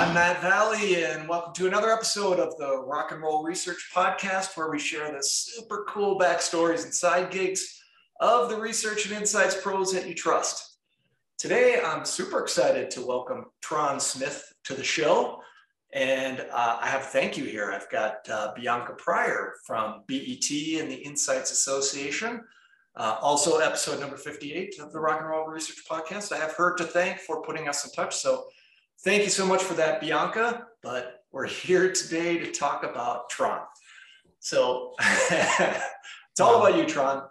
I'm Matt Valley, and welcome to another episode of the Rock and Roll Research Podcast, where we share the super cool backstories and side gigs of the research and insights pros that you trust. Today, I'm super excited to welcome Tron Smith to the show. And uh, I have thank you here. I've got uh, Bianca Pryor from BET and the Insights Association. Uh, also, episode number 58 of the Rock and Roll Research Podcast. I have her to thank for putting us in touch. So Thank you so much for that, Bianca. But we're here today to talk about Tron. So it's all about you, Tron.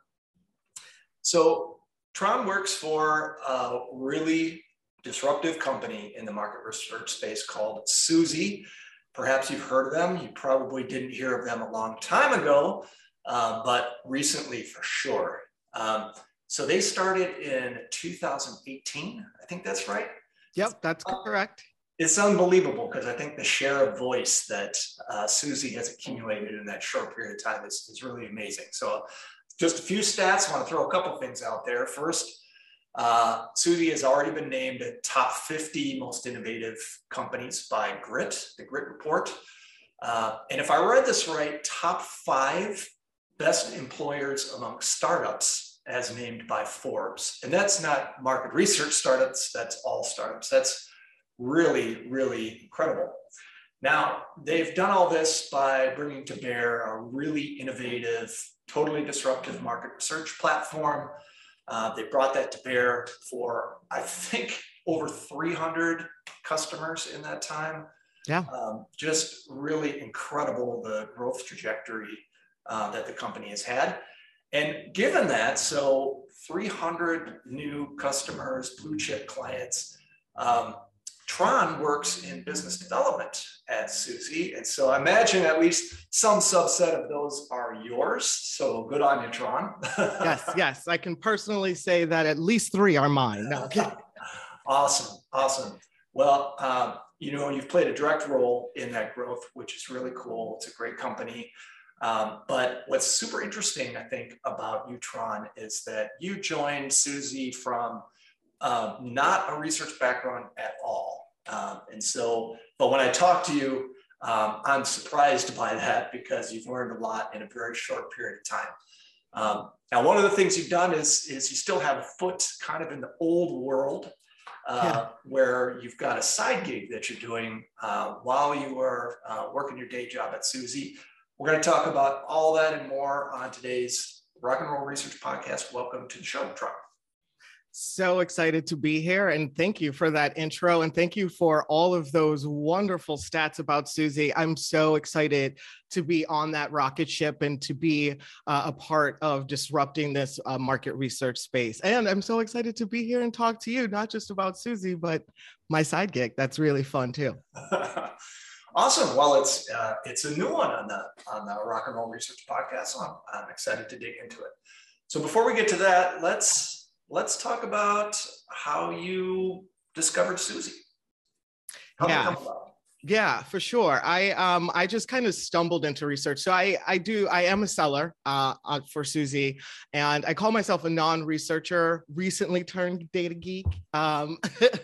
So Tron works for a really disruptive company in the market research space called Suzy. Perhaps you've heard of them. You probably didn't hear of them a long time ago, uh, but recently for sure. Um, so they started in 2018. I think that's right. Yep, that's correct. It's unbelievable because I think the share of voice that uh, Suzy has accumulated in that short period of time is, is really amazing. So, just a few stats. I want to throw a couple things out there. First, uh, Suzy has already been named a top 50 most innovative companies by Grit, the Grit Report. Uh, and if I read this right, top five best employers among startups as named by Forbes. And that's not market research startups, that's all startups. That's really, really incredible. Now, they've done all this by bringing to bear a really innovative, totally disruptive market research platform. Uh, they brought that to bear for, I think, over 300 customers in that time. Yeah. Um, just really incredible the growth trajectory uh, that the company has had. And given that, so 300 new customers, blue chip clients, um, Tron works in business development at Suzy. And so I imagine at least some subset of those are yours. So good on you, Tron. yes, yes. I can personally say that at least three are mine. No, okay. awesome, awesome. Well, um, you know, you've played a direct role in that growth, which is really cool. It's a great company. Um, but what's super interesting, I think, about Utron is that you joined Suzy from um, not a research background at all. Um, and so, but when I talk to you, um, I'm surprised by that because you've learned a lot in a very short period of time. Um, now, one of the things you've done is, is you still have a foot kind of in the old world uh, yeah. where you've got a side gig that you're doing uh, while you are uh, working your day job at Suzy. We're going to talk about all that and more on today's Rock and Roll Research Podcast. Welcome to the show, Tron. So excited to be here. And thank you for that intro. And thank you for all of those wonderful stats about Suzy. I'm so excited to be on that rocket ship and to be uh, a part of disrupting this uh, market research space. And I'm so excited to be here and talk to you, not just about Suzy, but my side gig. That's really fun too. Awesome. Well, it's uh, it's a new one on the on the Rock and Roll Research Podcast, so I'm, I'm excited to dig into it. So before we get to that, let's let's talk about how you discovered Suzy. How yeah. Yeah, for sure. I um I just kind of stumbled into research. So I I do I am a seller uh, for Suzy, and I call myself a non-researcher, recently turned data geek, um,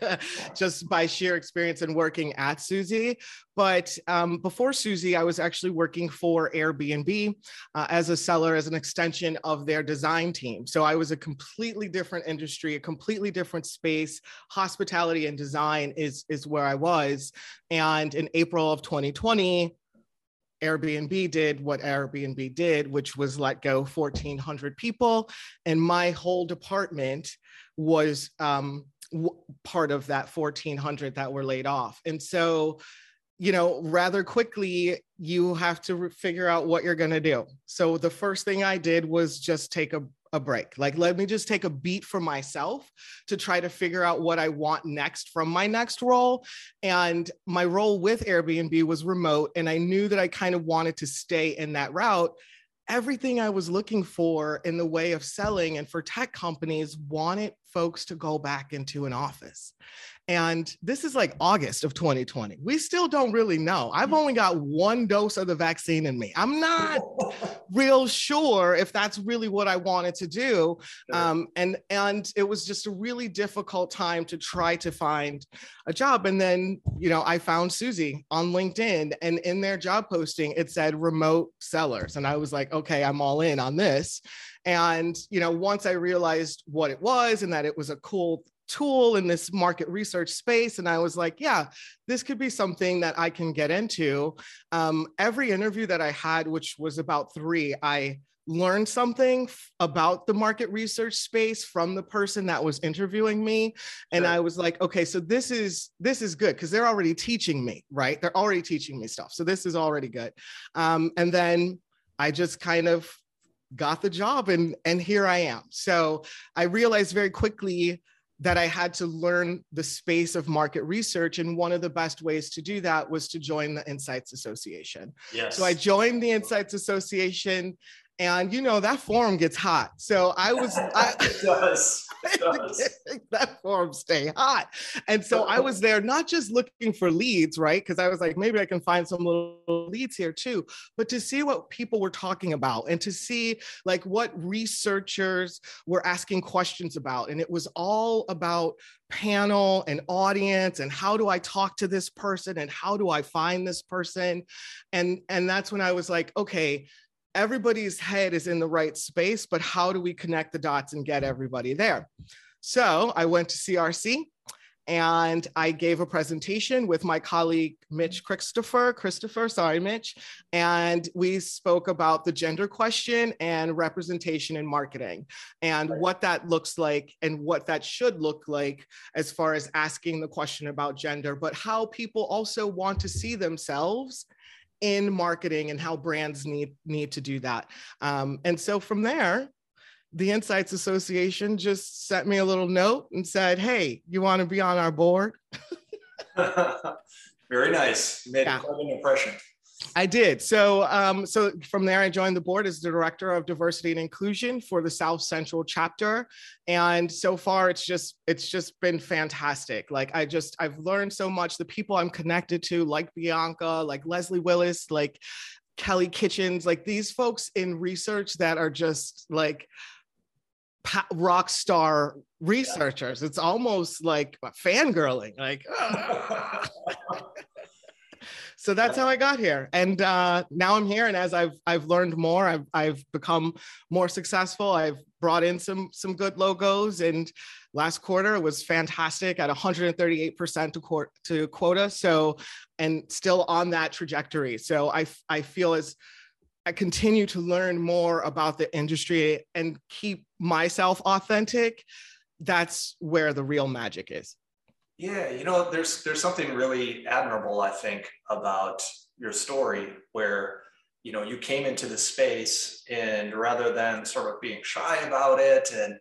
just by sheer experience in working at Suzy. But um, before Suzy, I was actually working for Airbnb uh, as a seller, as an extension of their design team. So I was a completely different industry, a completely different space. Hospitality and design is is where I was, and in April of 2020. Airbnb did what Airbnb did, which was let go 1,400 people. And my whole department was um, part of that 1,400 that were laid off. And so you know, rather quickly, you have to re- figure out what you're going to do. So the first thing I did was just take a, a break. Like, let me just take a beat for myself to try to figure out what I want next from my next role. And my role with Airbnb was remote, and I knew that I kind of wanted to stay in that route everything I was looking for in the way of selling and for tech companies wanted folks to go back into an office. And this is like August of 2020. We still don't really know. I've only got one dose of the vaccine in me. I'm not real sure if that's really what I wanted to do. Um, and and it was just a really difficult time to try to find a job. And then, you know, I found Suzy on LinkedIn and in their job posting, it said remote sellers. And I was like, okay, I'm all in on this. And, you know, once I realized what it was and that it was a cool tool in this market research space. And I was like, yeah, this could be something that I can get into. Um, every interview that I had, which was about three, I learned something about the market research space from the person that was interviewing me and sure. i was like okay so this is this is good because they're already teaching me right they're already teaching me stuff so this is already good um, and then i just kind of got the job and and here i am so i realized very quickly that I had to learn the space of market research. And one of the best ways to do that was to join the Insights Association. Yes. So I joined the Insights Association and you know that forum gets hot. So I was I, it does. It does. that forum stay hot. And so I was there not just looking for leads, right? Because I was like, maybe I can find some little leads here too, but to see what people were talking about and to see like what researchers were asking questions about. And it was all about panel and audience and how do I talk to this person and how do I find this person? And and that's when I was like, okay everybody's head is in the right space, but how do we connect the dots and get everybody there? So I went to CRC and I gave a presentation with my colleague Mitch Christopher, Christopher, sorry, Mitch, and we spoke about the gender question and representation in marketing and right. what that looks like and what that should look like as far as asking the question about gender, but how people also want to see themselves in marketing and how brands need need to do that. Um, and so from there, the Insights Association just sent me a little note and said, "Hey, you want to be on our board?" Very nice. made yeah. quite an impression. I did. So, um, so from there, I joined the board as the director of diversity and inclusion for the South Central chapter, and so far, it's just it's just been fantastic. Like I just I've learned so much. The people I'm connected to, like Bianca, like Leslie Willis, like Kelly Kitchens, like these folks in research that are just like rock star researchers. It's almost like fangirling. Like. so that's how I got here. And uh, now I'm here. And as I've I've learned more, I've I've become more successful. I've brought in some some good logos. And last quarter was fantastic at 138% to, quote, to quota. So and still on that trajectory. So I I feel as I continue to learn more about the industry and keep myself authentic. That's where the real magic is. Yeah, you know, there's there's something really admirable, I think, about your story where you know you came into the space and rather than sort of being shy about it and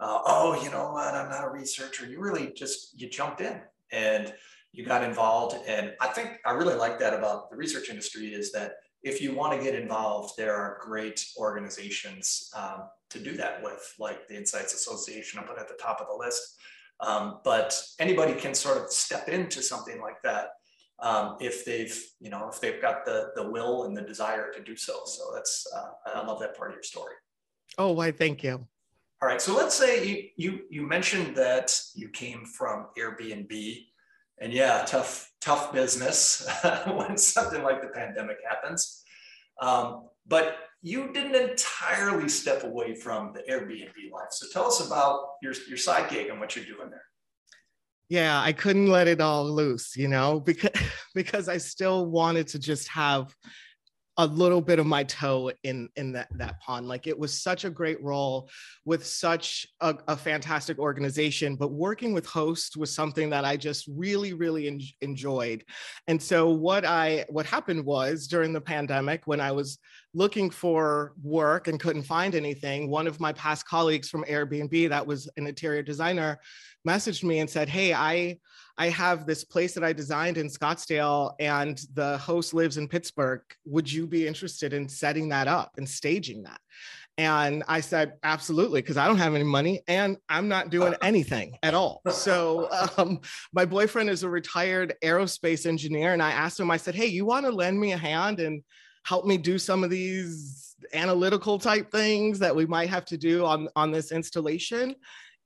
uh, oh you know what? I'm not a researcher you really just you jumped in and you got involved. And i think i really like that about the research industry is that if you want to get involved there are great organizations um, to do that with like the insights association i put at the top of the list um, but anybody can sort of step into something like that um, if they've, you know, if they've got the the will and the desire to do so. So that's uh, I love that part of your story. Oh, why? Thank you. All right. So let's say you you you mentioned that you came from Airbnb, and yeah, tough tough business when something like the pandemic happens. Um, but you didn't entirely step away from the Airbnb life. So tell us about your, your side gig and what you're doing there. Yeah, I couldn't let it all loose, you know, because because I still wanted to just have a little bit of my toe in in that that pond like it was such a great role with such a, a fantastic organization but working with hosts was something that i just really really en- enjoyed and so what i what happened was during the pandemic when i was looking for work and couldn't find anything one of my past colleagues from airbnb that was an interior designer messaged me and said hey i I have this place that I designed in Scottsdale and the host lives in Pittsburgh. Would you be interested in setting that up and staging that? And I said, absolutely, because I don't have any money and I'm not doing anything at all. So um, my boyfriend is a retired aerospace engineer. And I asked him, I said, hey, you want to lend me a hand and help me do some of these analytical type things that we might have to do on, on this installation?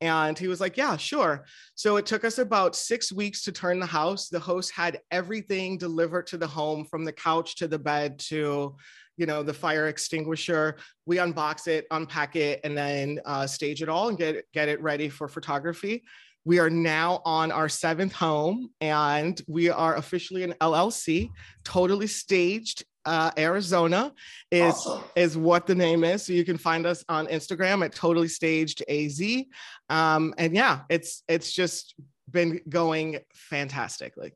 And he was like, Yeah, sure. So it took us about six weeks to turn the house. The host had everything delivered to the home from the couch to the bed to you know the fire extinguisher we unbox it unpack it and then uh, stage it all and get get it ready for photography we are now on our seventh home and we are officially an llc totally staged uh, arizona is awesome. is what the name is so you can find us on instagram at totally staged az um, and yeah it's it's just been going fantastically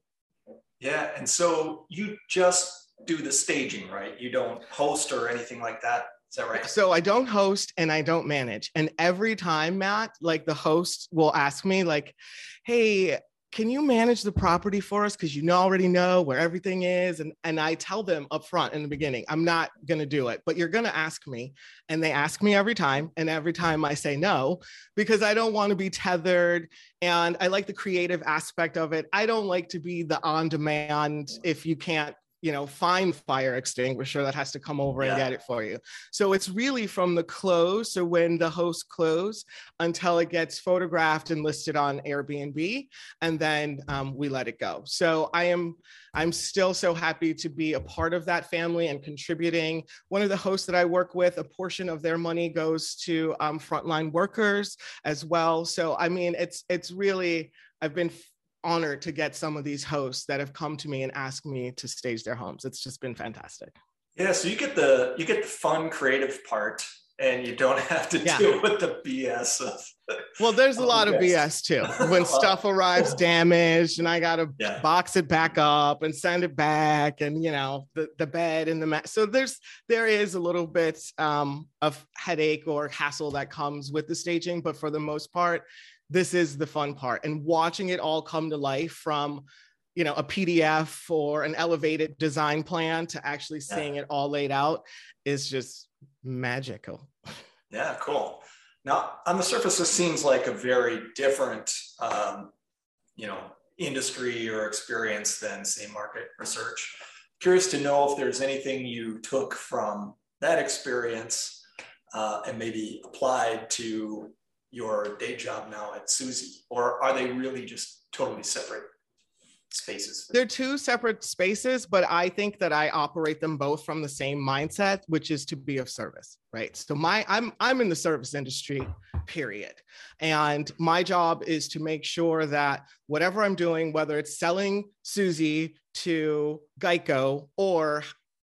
yeah and so you just do the staging, right? You don't host or anything like that. Is that right? So I don't host and I don't manage. And every time, Matt, like the host will ask me, like, hey, can you manage the property for us? Because you already know where everything is. And, and I tell them up front in the beginning, I'm not going to do it, but you're going to ask me. And they ask me every time. And every time I say no, because I don't want to be tethered. And I like the creative aspect of it. I don't like to be the on demand, if you can't you know, find fire extinguisher that has to come over yeah. and get it for you. So it's really from the close, so when the host close until it gets photographed and listed on Airbnb, and then um, we let it go. So I am, I'm still so happy to be a part of that family and contributing. One of the hosts that I work with, a portion of their money goes to um, frontline workers as well. So I mean, it's it's really I've been honored to get some of these hosts that have come to me and asked me to stage their homes. It's just been fantastic. Yeah, so you get the you get the fun creative part and you don't have to yeah. deal with the BS of Well, there's a lot of BS too. When stuff arrives damaged and I got to yeah. box it back up and send it back and you know, the the bed and the mat. So there's there is a little bit um, of headache or hassle that comes with the staging, but for the most part, this is the fun part. And watching it all come to life from you know a pdf or an elevated design plan to actually seeing yeah. it all laid out is just magical. Yeah cool. Now on the surface this seems like a very different um, you know industry or experience than say market research. Curious to know if there's anything you took from that experience uh, and maybe applied to your day job now at Suzy, or are they really just totally separate spaces? They're two separate spaces, but I think that I operate them both from the same mindset, which is to be of service, right? So my I'm I'm in the service industry, period. And my job is to make sure that whatever I'm doing, whether it's selling Suzy to Geico or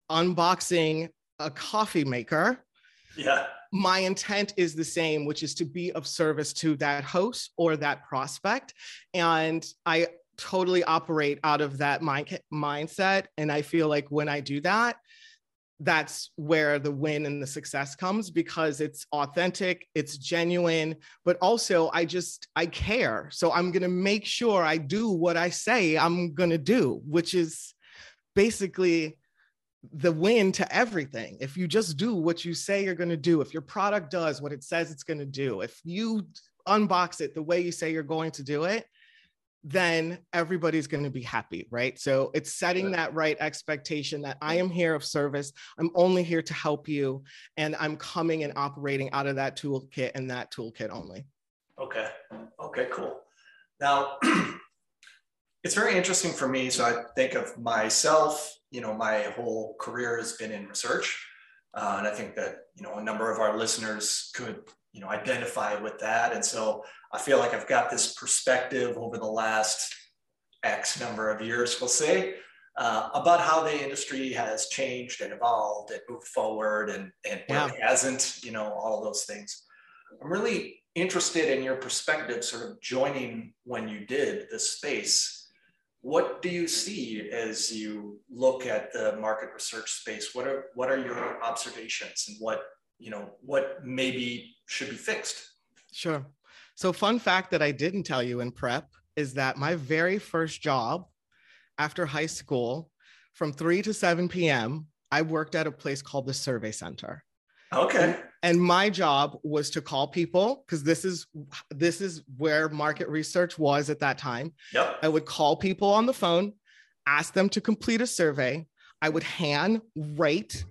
unboxing a coffee maker, yeah my intent is the same, which is to be of service to that host or that prospect. And I totally operate out of that mind- mindset. And I feel like when I do that, that's where the win and the success comes because it's authentic, it's genuine, but also I just, I care. So I'm going to make sure I do what I say I'm going to do, which is basically the win to everything. If you just do what you say you're going to do, if your product does what it says it's going to do, if you unbox it the way you say you're going to do it, then everybody's going to be happy, right? So it's setting that right expectation that I am here of service. I'm only here to help you. And I'm coming and operating out of that toolkit and that toolkit only. Okay. Okay, cool. Now, it's very interesting for me. So I think of myself you know, my whole career has been in research. Uh, and I think that, you know, a number of our listeners could, you know, identify with that. And so I feel like I've got this perspective over the last X number of years, we'll say, uh, about how the industry has changed and evolved and moved forward and, and yeah. it hasn't, you know, all those things. I'm really interested in your perspective, sort of joining when you did this space what do you see as you look at the market research space? What are what are your observations and what you know what maybe should be fixed? Sure. So fun fact that I didn't tell you in prep is that my very first job after high school from 3 to 7 p.m. I worked at a place called the Survey Center. Okay. And, my job was to call people because this is this is where market research was at that time. Yep. i would call people on the phone ask them to complete a survey. I would hand write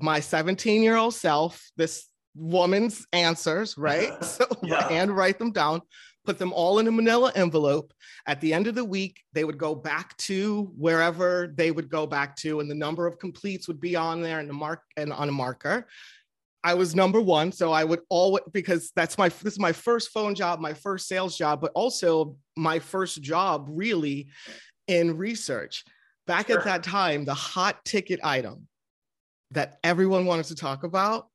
my 17 year old self this woman's answers right? So yeah. hand write them down put them all in a manila envelope. At the end of the week they would go back to wherever they would go back to and the number of completes would be on there and the mark and on a marker I was number one. So I would always, because that's my, this is my first phone job, my first sales job, but also my first job really in research. Back sure. at that time, the hot ticket item that everyone wanted to talk about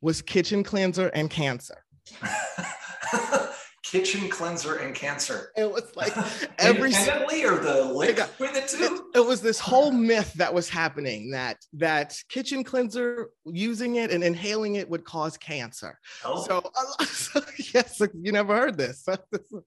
was kitchen cleanser and cancer. kitchen cleanser and cancer. It was like every independently or the link between the two. It, it, was this whole myth that was happening that that kitchen cleanser using it and inhaling it would cause cancer. Oh. So, uh, so yes, you never heard this.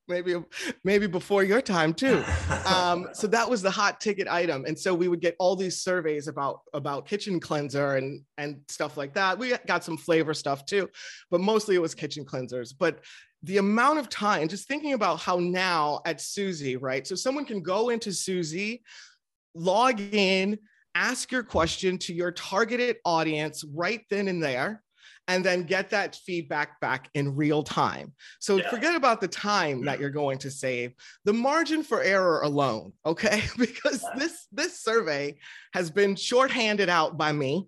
maybe maybe before your time too. Um, so that was the hot ticket item, and so we would get all these surveys about about kitchen cleanser and and stuff like that. We got some flavor stuff too, but mostly it was kitchen cleansers. But the amount of time, just thinking about how now at Suzy, right? So someone can go into Suzy, log in, ask your question to your targeted audience right then and there, and then get that feedback back in real time. So yeah. forget about the time that mm-hmm. you're going to save, the margin for error alone, okay? because this this survey has been shorthanded out by me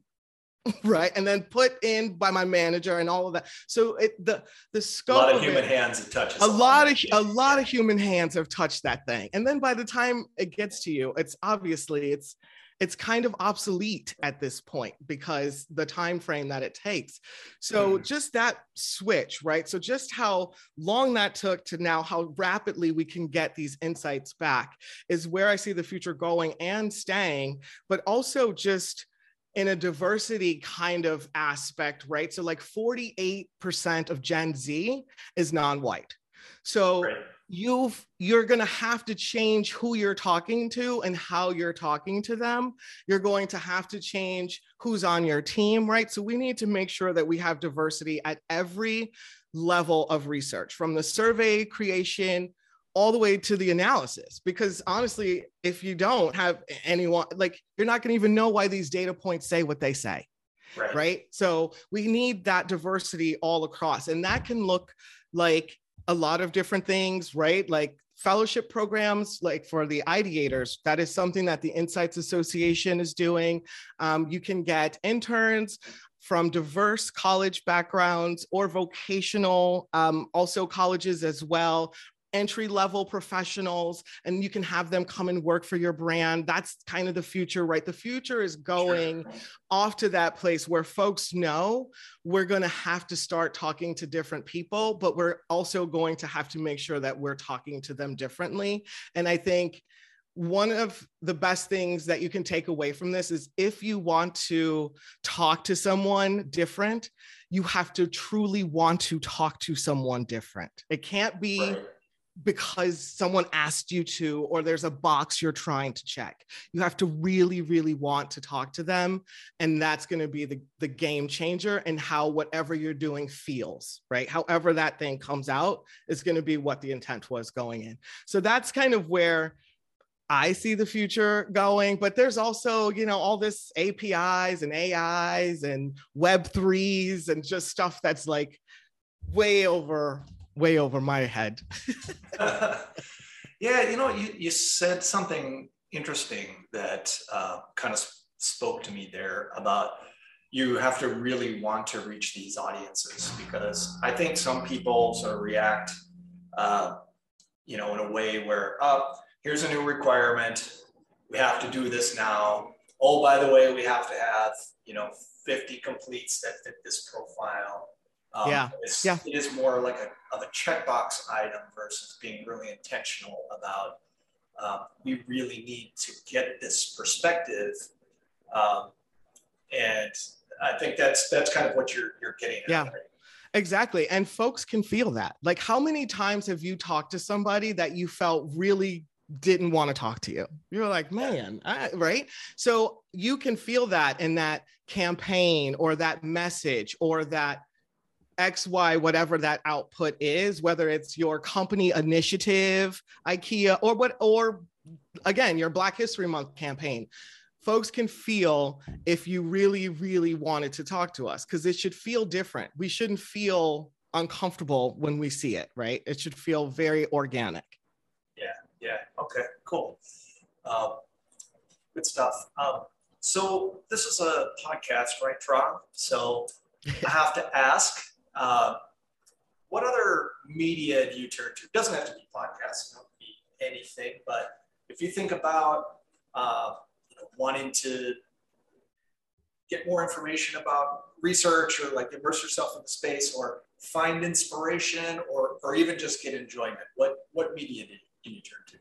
right and then put in by my manager and all of that. So it the the scope a lot of, of human it, hands it touches a lot of a lot of human hands have touched that thing. And then by the time it gets to you it's obviously it's it's kind of obsolete at this point because the time frame that it takes. So mm. just that switch right? So just how long that took to now how rapidly we can get these insights back is where i see the future going and staying but also just in a diversity kind of aspect, right? So, like 48% of Gen Z is non white. So, right. you've you're going to have to change who you're talking to and how you're talking to them you're going to have to change who's on your team right so we need to make sure that we have diversity at every level of research from the survey creation all the way to the analysis because honestly if you don't have anyone like you're not going to even know why these data points say what they say right. right? So we need that diversity all across and that can look like a lot of different things right? Like fellowship programs like for the ideators that is something that the insights association is doing. Um, you can get interns from diverse college backgrounds or vocational, um, also colleges as well, entry level professionals and you can have them come and work for your brand that's kind of the future right the future is going sure. off to that place where folks know we're going to have to start talking to different people but we're also going to have to make sure that we're talking to them differently and i think one of the best things that you can take away from this is if you want to talk to someone different, you have to truly want to talk to someone different. It can't be right because someone asked you to, or there's a box you're trying to check. You have to really, really want to talk to them. And that's going to be the, the game changer and how whatever you're doing feels, right? However, that thing comes out is going to be what the intent was going in. So that's kind of where I see the future going, but there's also, you know, all this APIs and AIs and Web threes and just stuff that's like way over way over my head. yeah, you know, you, you said something interesting that uh, kind of spoke to me there about you have to really want to reach these audiences because I think some people sort of react, uh, you know, in a way where, oh, here's a new requirement. We have to do this now. Oh, by the way, we have to have, you know, 50 completes that fit this profile. Um, yeah. yeah. It is more like a, of a checkbox item versus being really intentional about um, we really need to get this perspective. Um, and I think that's that's kind of what you're you're getting at. Yeah. Right? Exactly. And folks can feel that. Like how many times have you talked to somebody that you felt really didn't want to talk to you. You were like, man, I, right? So you can feel that in that campaign or that message or that X, Y, whatever that output is, whether it's your company initiative, IKEA, or what, or again, your Black History Month campaign. Folks can feel if you really, really wanted to talk to us because it should feel different. We shouldn't feel uncomfortable when we see it, right? It should feel very organic. Yeah, yeah. Okay, cool. Um, good stuff. Um, so this is a podcast, right, Tron? So I have to ask, uh, what other media do you turn to? It doesn't have to be podcasts, it can be anything, but if you think about uh, you know, wanting to get more information about research or like immerse yourself in the space or find inspiration or, or even just get enjoyment, what, what media do you, do you turn to?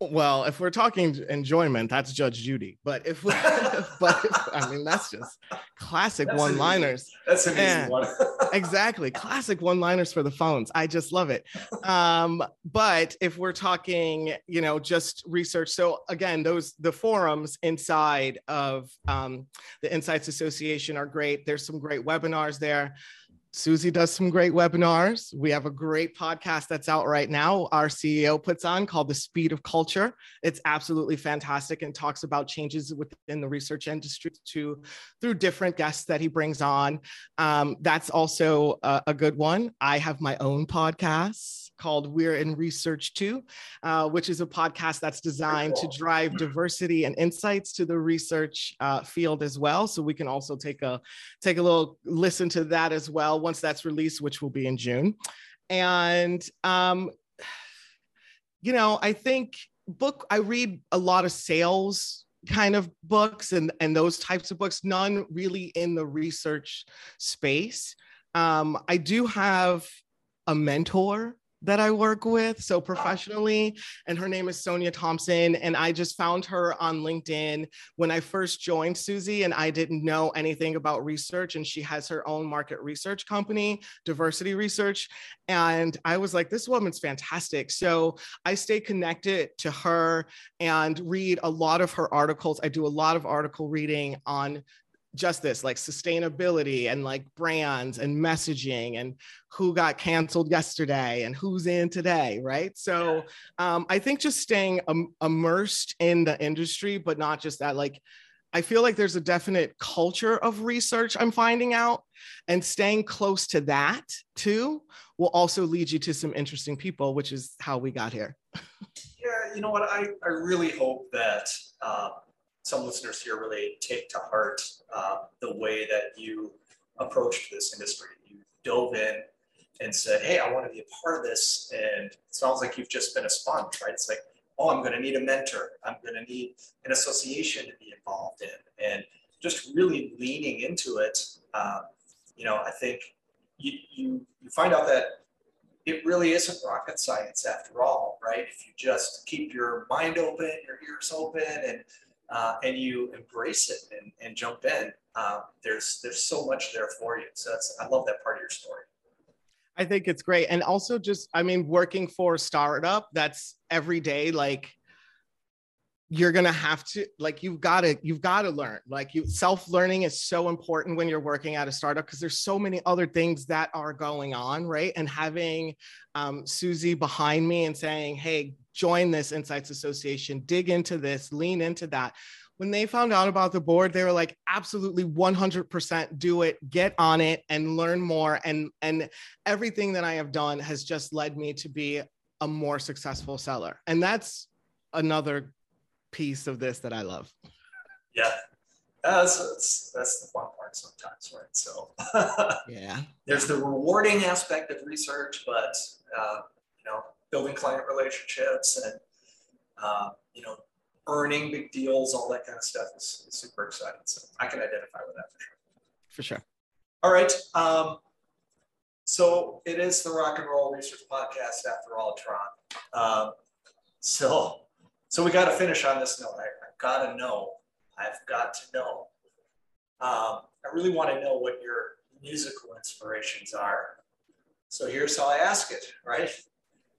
Well, if we're talking enjoyment, that's Judge Judy. But if, we, but if, I mean, that's just classic that's one-liners. that's an easy one. exactly, classic one-liners for the phones. I just love it. Um, but if we're talking, you know, just research. So again, those the forums inside of um, the Insights Association are great. There's some great webinars there. Suzy does some great webinars. We have a great podcast that's out right now. Our CEO puts on called The Speed of Culture. It's absolutely fantastic and talks about changes within the research industry to through different guests that he brings on. Um, that's also a, a good one. I have my own podcast called We're in Research Too, uh, which is a podcast that's designed to drive diversity and insights to the research uh, field as well. So we can also take a take a little listen to that as well once that's released, which will be in June. And um, you know, I think book I read a lot of sales kind of books and and those types of books none really in the research space um, i do have a mentor that I work with, so professionally, and her name is Sonia Thompson. And I just found her on LinkedIn when I first joined Suzy, and I didn't know anything about research. And she has her own market research company, Diversity Research. And I was like, this woman's fantastic. So I stay connected to her and read a lot of her articles. I do a lot of article reading on just this like sustainability and like brands and messaging and who got canceled yesterday and who's in today right? So um, i think just staying um, immersed in the industry but not just that like i feel like there's a definite culture of research i'm finding out and staying close to that too will also lead you to some interesting people which is how we got here. Yeah you know what? I, I really hope that uh, some listeners here really take to heart uh, the way that you approached this industry. You dove in and said, Hey, I want to be a part of this. And it sounds like you've just been a sponge, right? It's like, Oh, I'm going to need a mentor. I'm going to need an association to be involved in. And just really leaning into it, um, you know, I think you, you, you find out that it really isn't rocket science after all, right? If you just keep your mind open, your ears open, and uh, and you embrace it and, and jump in, uh, there's there's so much there for you. So that's I love that part of your story. I think it's great, and also just I mean, working for a startup that's every day like you're gonna have to like you've got to you've got to learn like you self-learning is so important when you're working at a startup because there's so many other things that are going on right and having um, Suzy behind me and saying hey join this insights association dig into this lean into that. When they found out about the board they were like absolutely 100% do it get on it and learn more. And and everything that i have done has just led me to be a more successful seller. And that's another piece of this that i love. Yeah. That's, that's, that's the fun part sometimes right? So yeah. there's the rewarding aspect of research but uh, you know building client relationships and uh, you know earning big deals, all that kind of stuff is, is, super exciting. So I can identify with that for sure. For sure. All right. Um, so it is the Rock and Roll Research Podcast after all, Tron. Um, so so we got to finish on this note. I, have got to know. I've got to know. Um, I really want to know what your musical inspirations are. So here's how I ask it, right?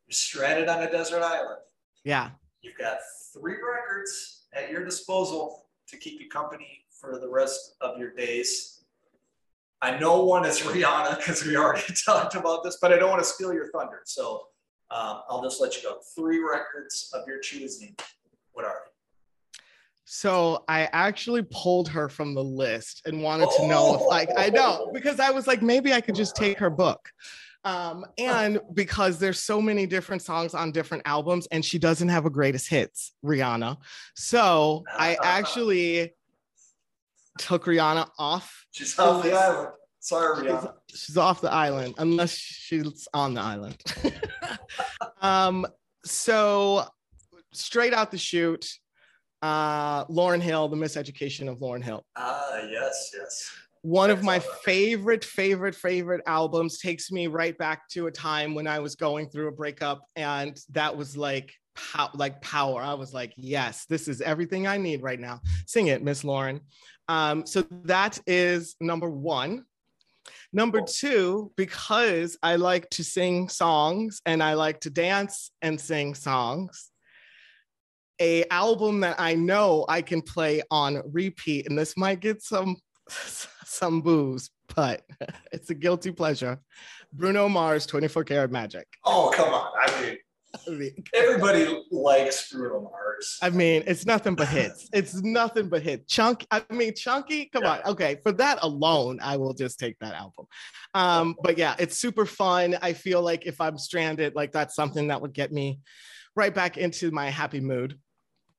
You're stranded on a desert island. Yeah. You've got three records at your disposal to keep you company for the rest of your days. I know one is Rihanna because we already talked about this, but I don't want to steal your thunder. So um, I'll just let you go. Three records of your choosing. What are they? So I actually pulled her from the list and wanted to know if like I know because I was like maybe I could just take her book. Um, and because there's so many different songs on different albums and she doesn't have a greatest hits, Rihanna. So I actually took Rihanna off. She's off the island. Sorry, Rihanna. She's, she's off the island unless she's on the island. um, so straight out the chute, uh, Lauryn Hill, the miseducation of Lauryn Hill. Ah, yes, yes. One of my favorite, favorite, favorite albums takes me right back to a time when I was going through a breakup, and that was like pow- like power. I was like, yes, this is everything I need right now. Sing it, Miss Lauryn. Um, so that is number one. Number two, because I like to sing songs and I like to dance and sing songs, a album that I know I can play on repeat, and this might get some some booze, but it's a guilty pleasure. Bruno Mars, 24 Karat Magic. Oh, come on. I mean, I mean, everybody likes Bruno Mars. I mean, it's nothing but hits. It's nothing but hits. Chunk, I mean, Chunky, come yeah. on. Okay, for that alone, I will just take that album. Um, but yeah, it's super fun. I feel like if I'm stranded, like that's something that would get me right back into my happy mood.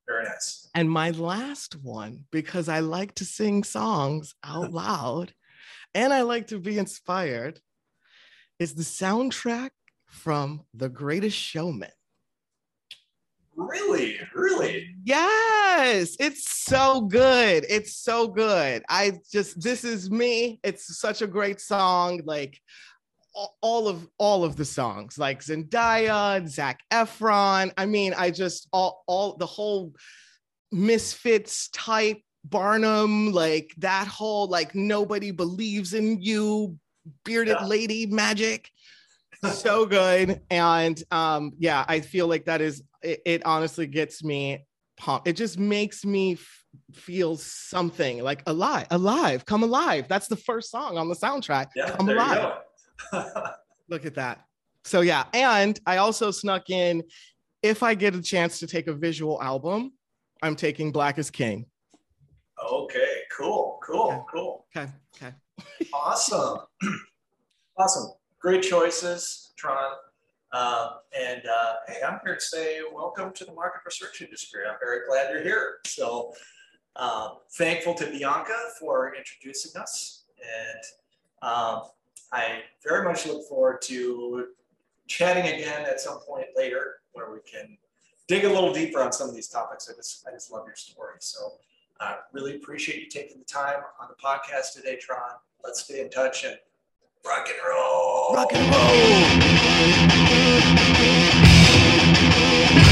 Very nice. And my last one, because I like to sing songs out loud and I like to be inspired, is the soundtrack from The Greatest Showman. Really? Really? Yes. It's so good. It's so good. I just, this is me. It's such a great song. Like, all of all of the songs like Zendaya, Zac Efron. I mean, I just all all the whole misfits type Barnum, like that whole like nobody believes in you, bearded yeah. lady magic. so good. And um, yeah, I feel like that is it, it honestly gets me pumped. It just makes me f- feel something like alive, alive, come alive. That's the first song on the soundtrack. Yeah, come alive. Look at that. So yeah, and I also snuck in if I get a chance to take a visual album, I'm taking Black is King. Okay, cool, cool, okay. cool. Okay, okay. awesome. awesome. Great choices, Tron. Uh, and uh, hey, I'm here to say welcome to the market research industry. I'm very glad you're here. So uh, thankful to Bianca for introducing us. And um, I very much look forward to chatting again at some point later where we can dig a little deeper on some of these topics. I just, I just love your story. So uh, really appreciate you taking the time on the podcast today, Tron. Let's stay in touch and rock and roll. Rock and roll.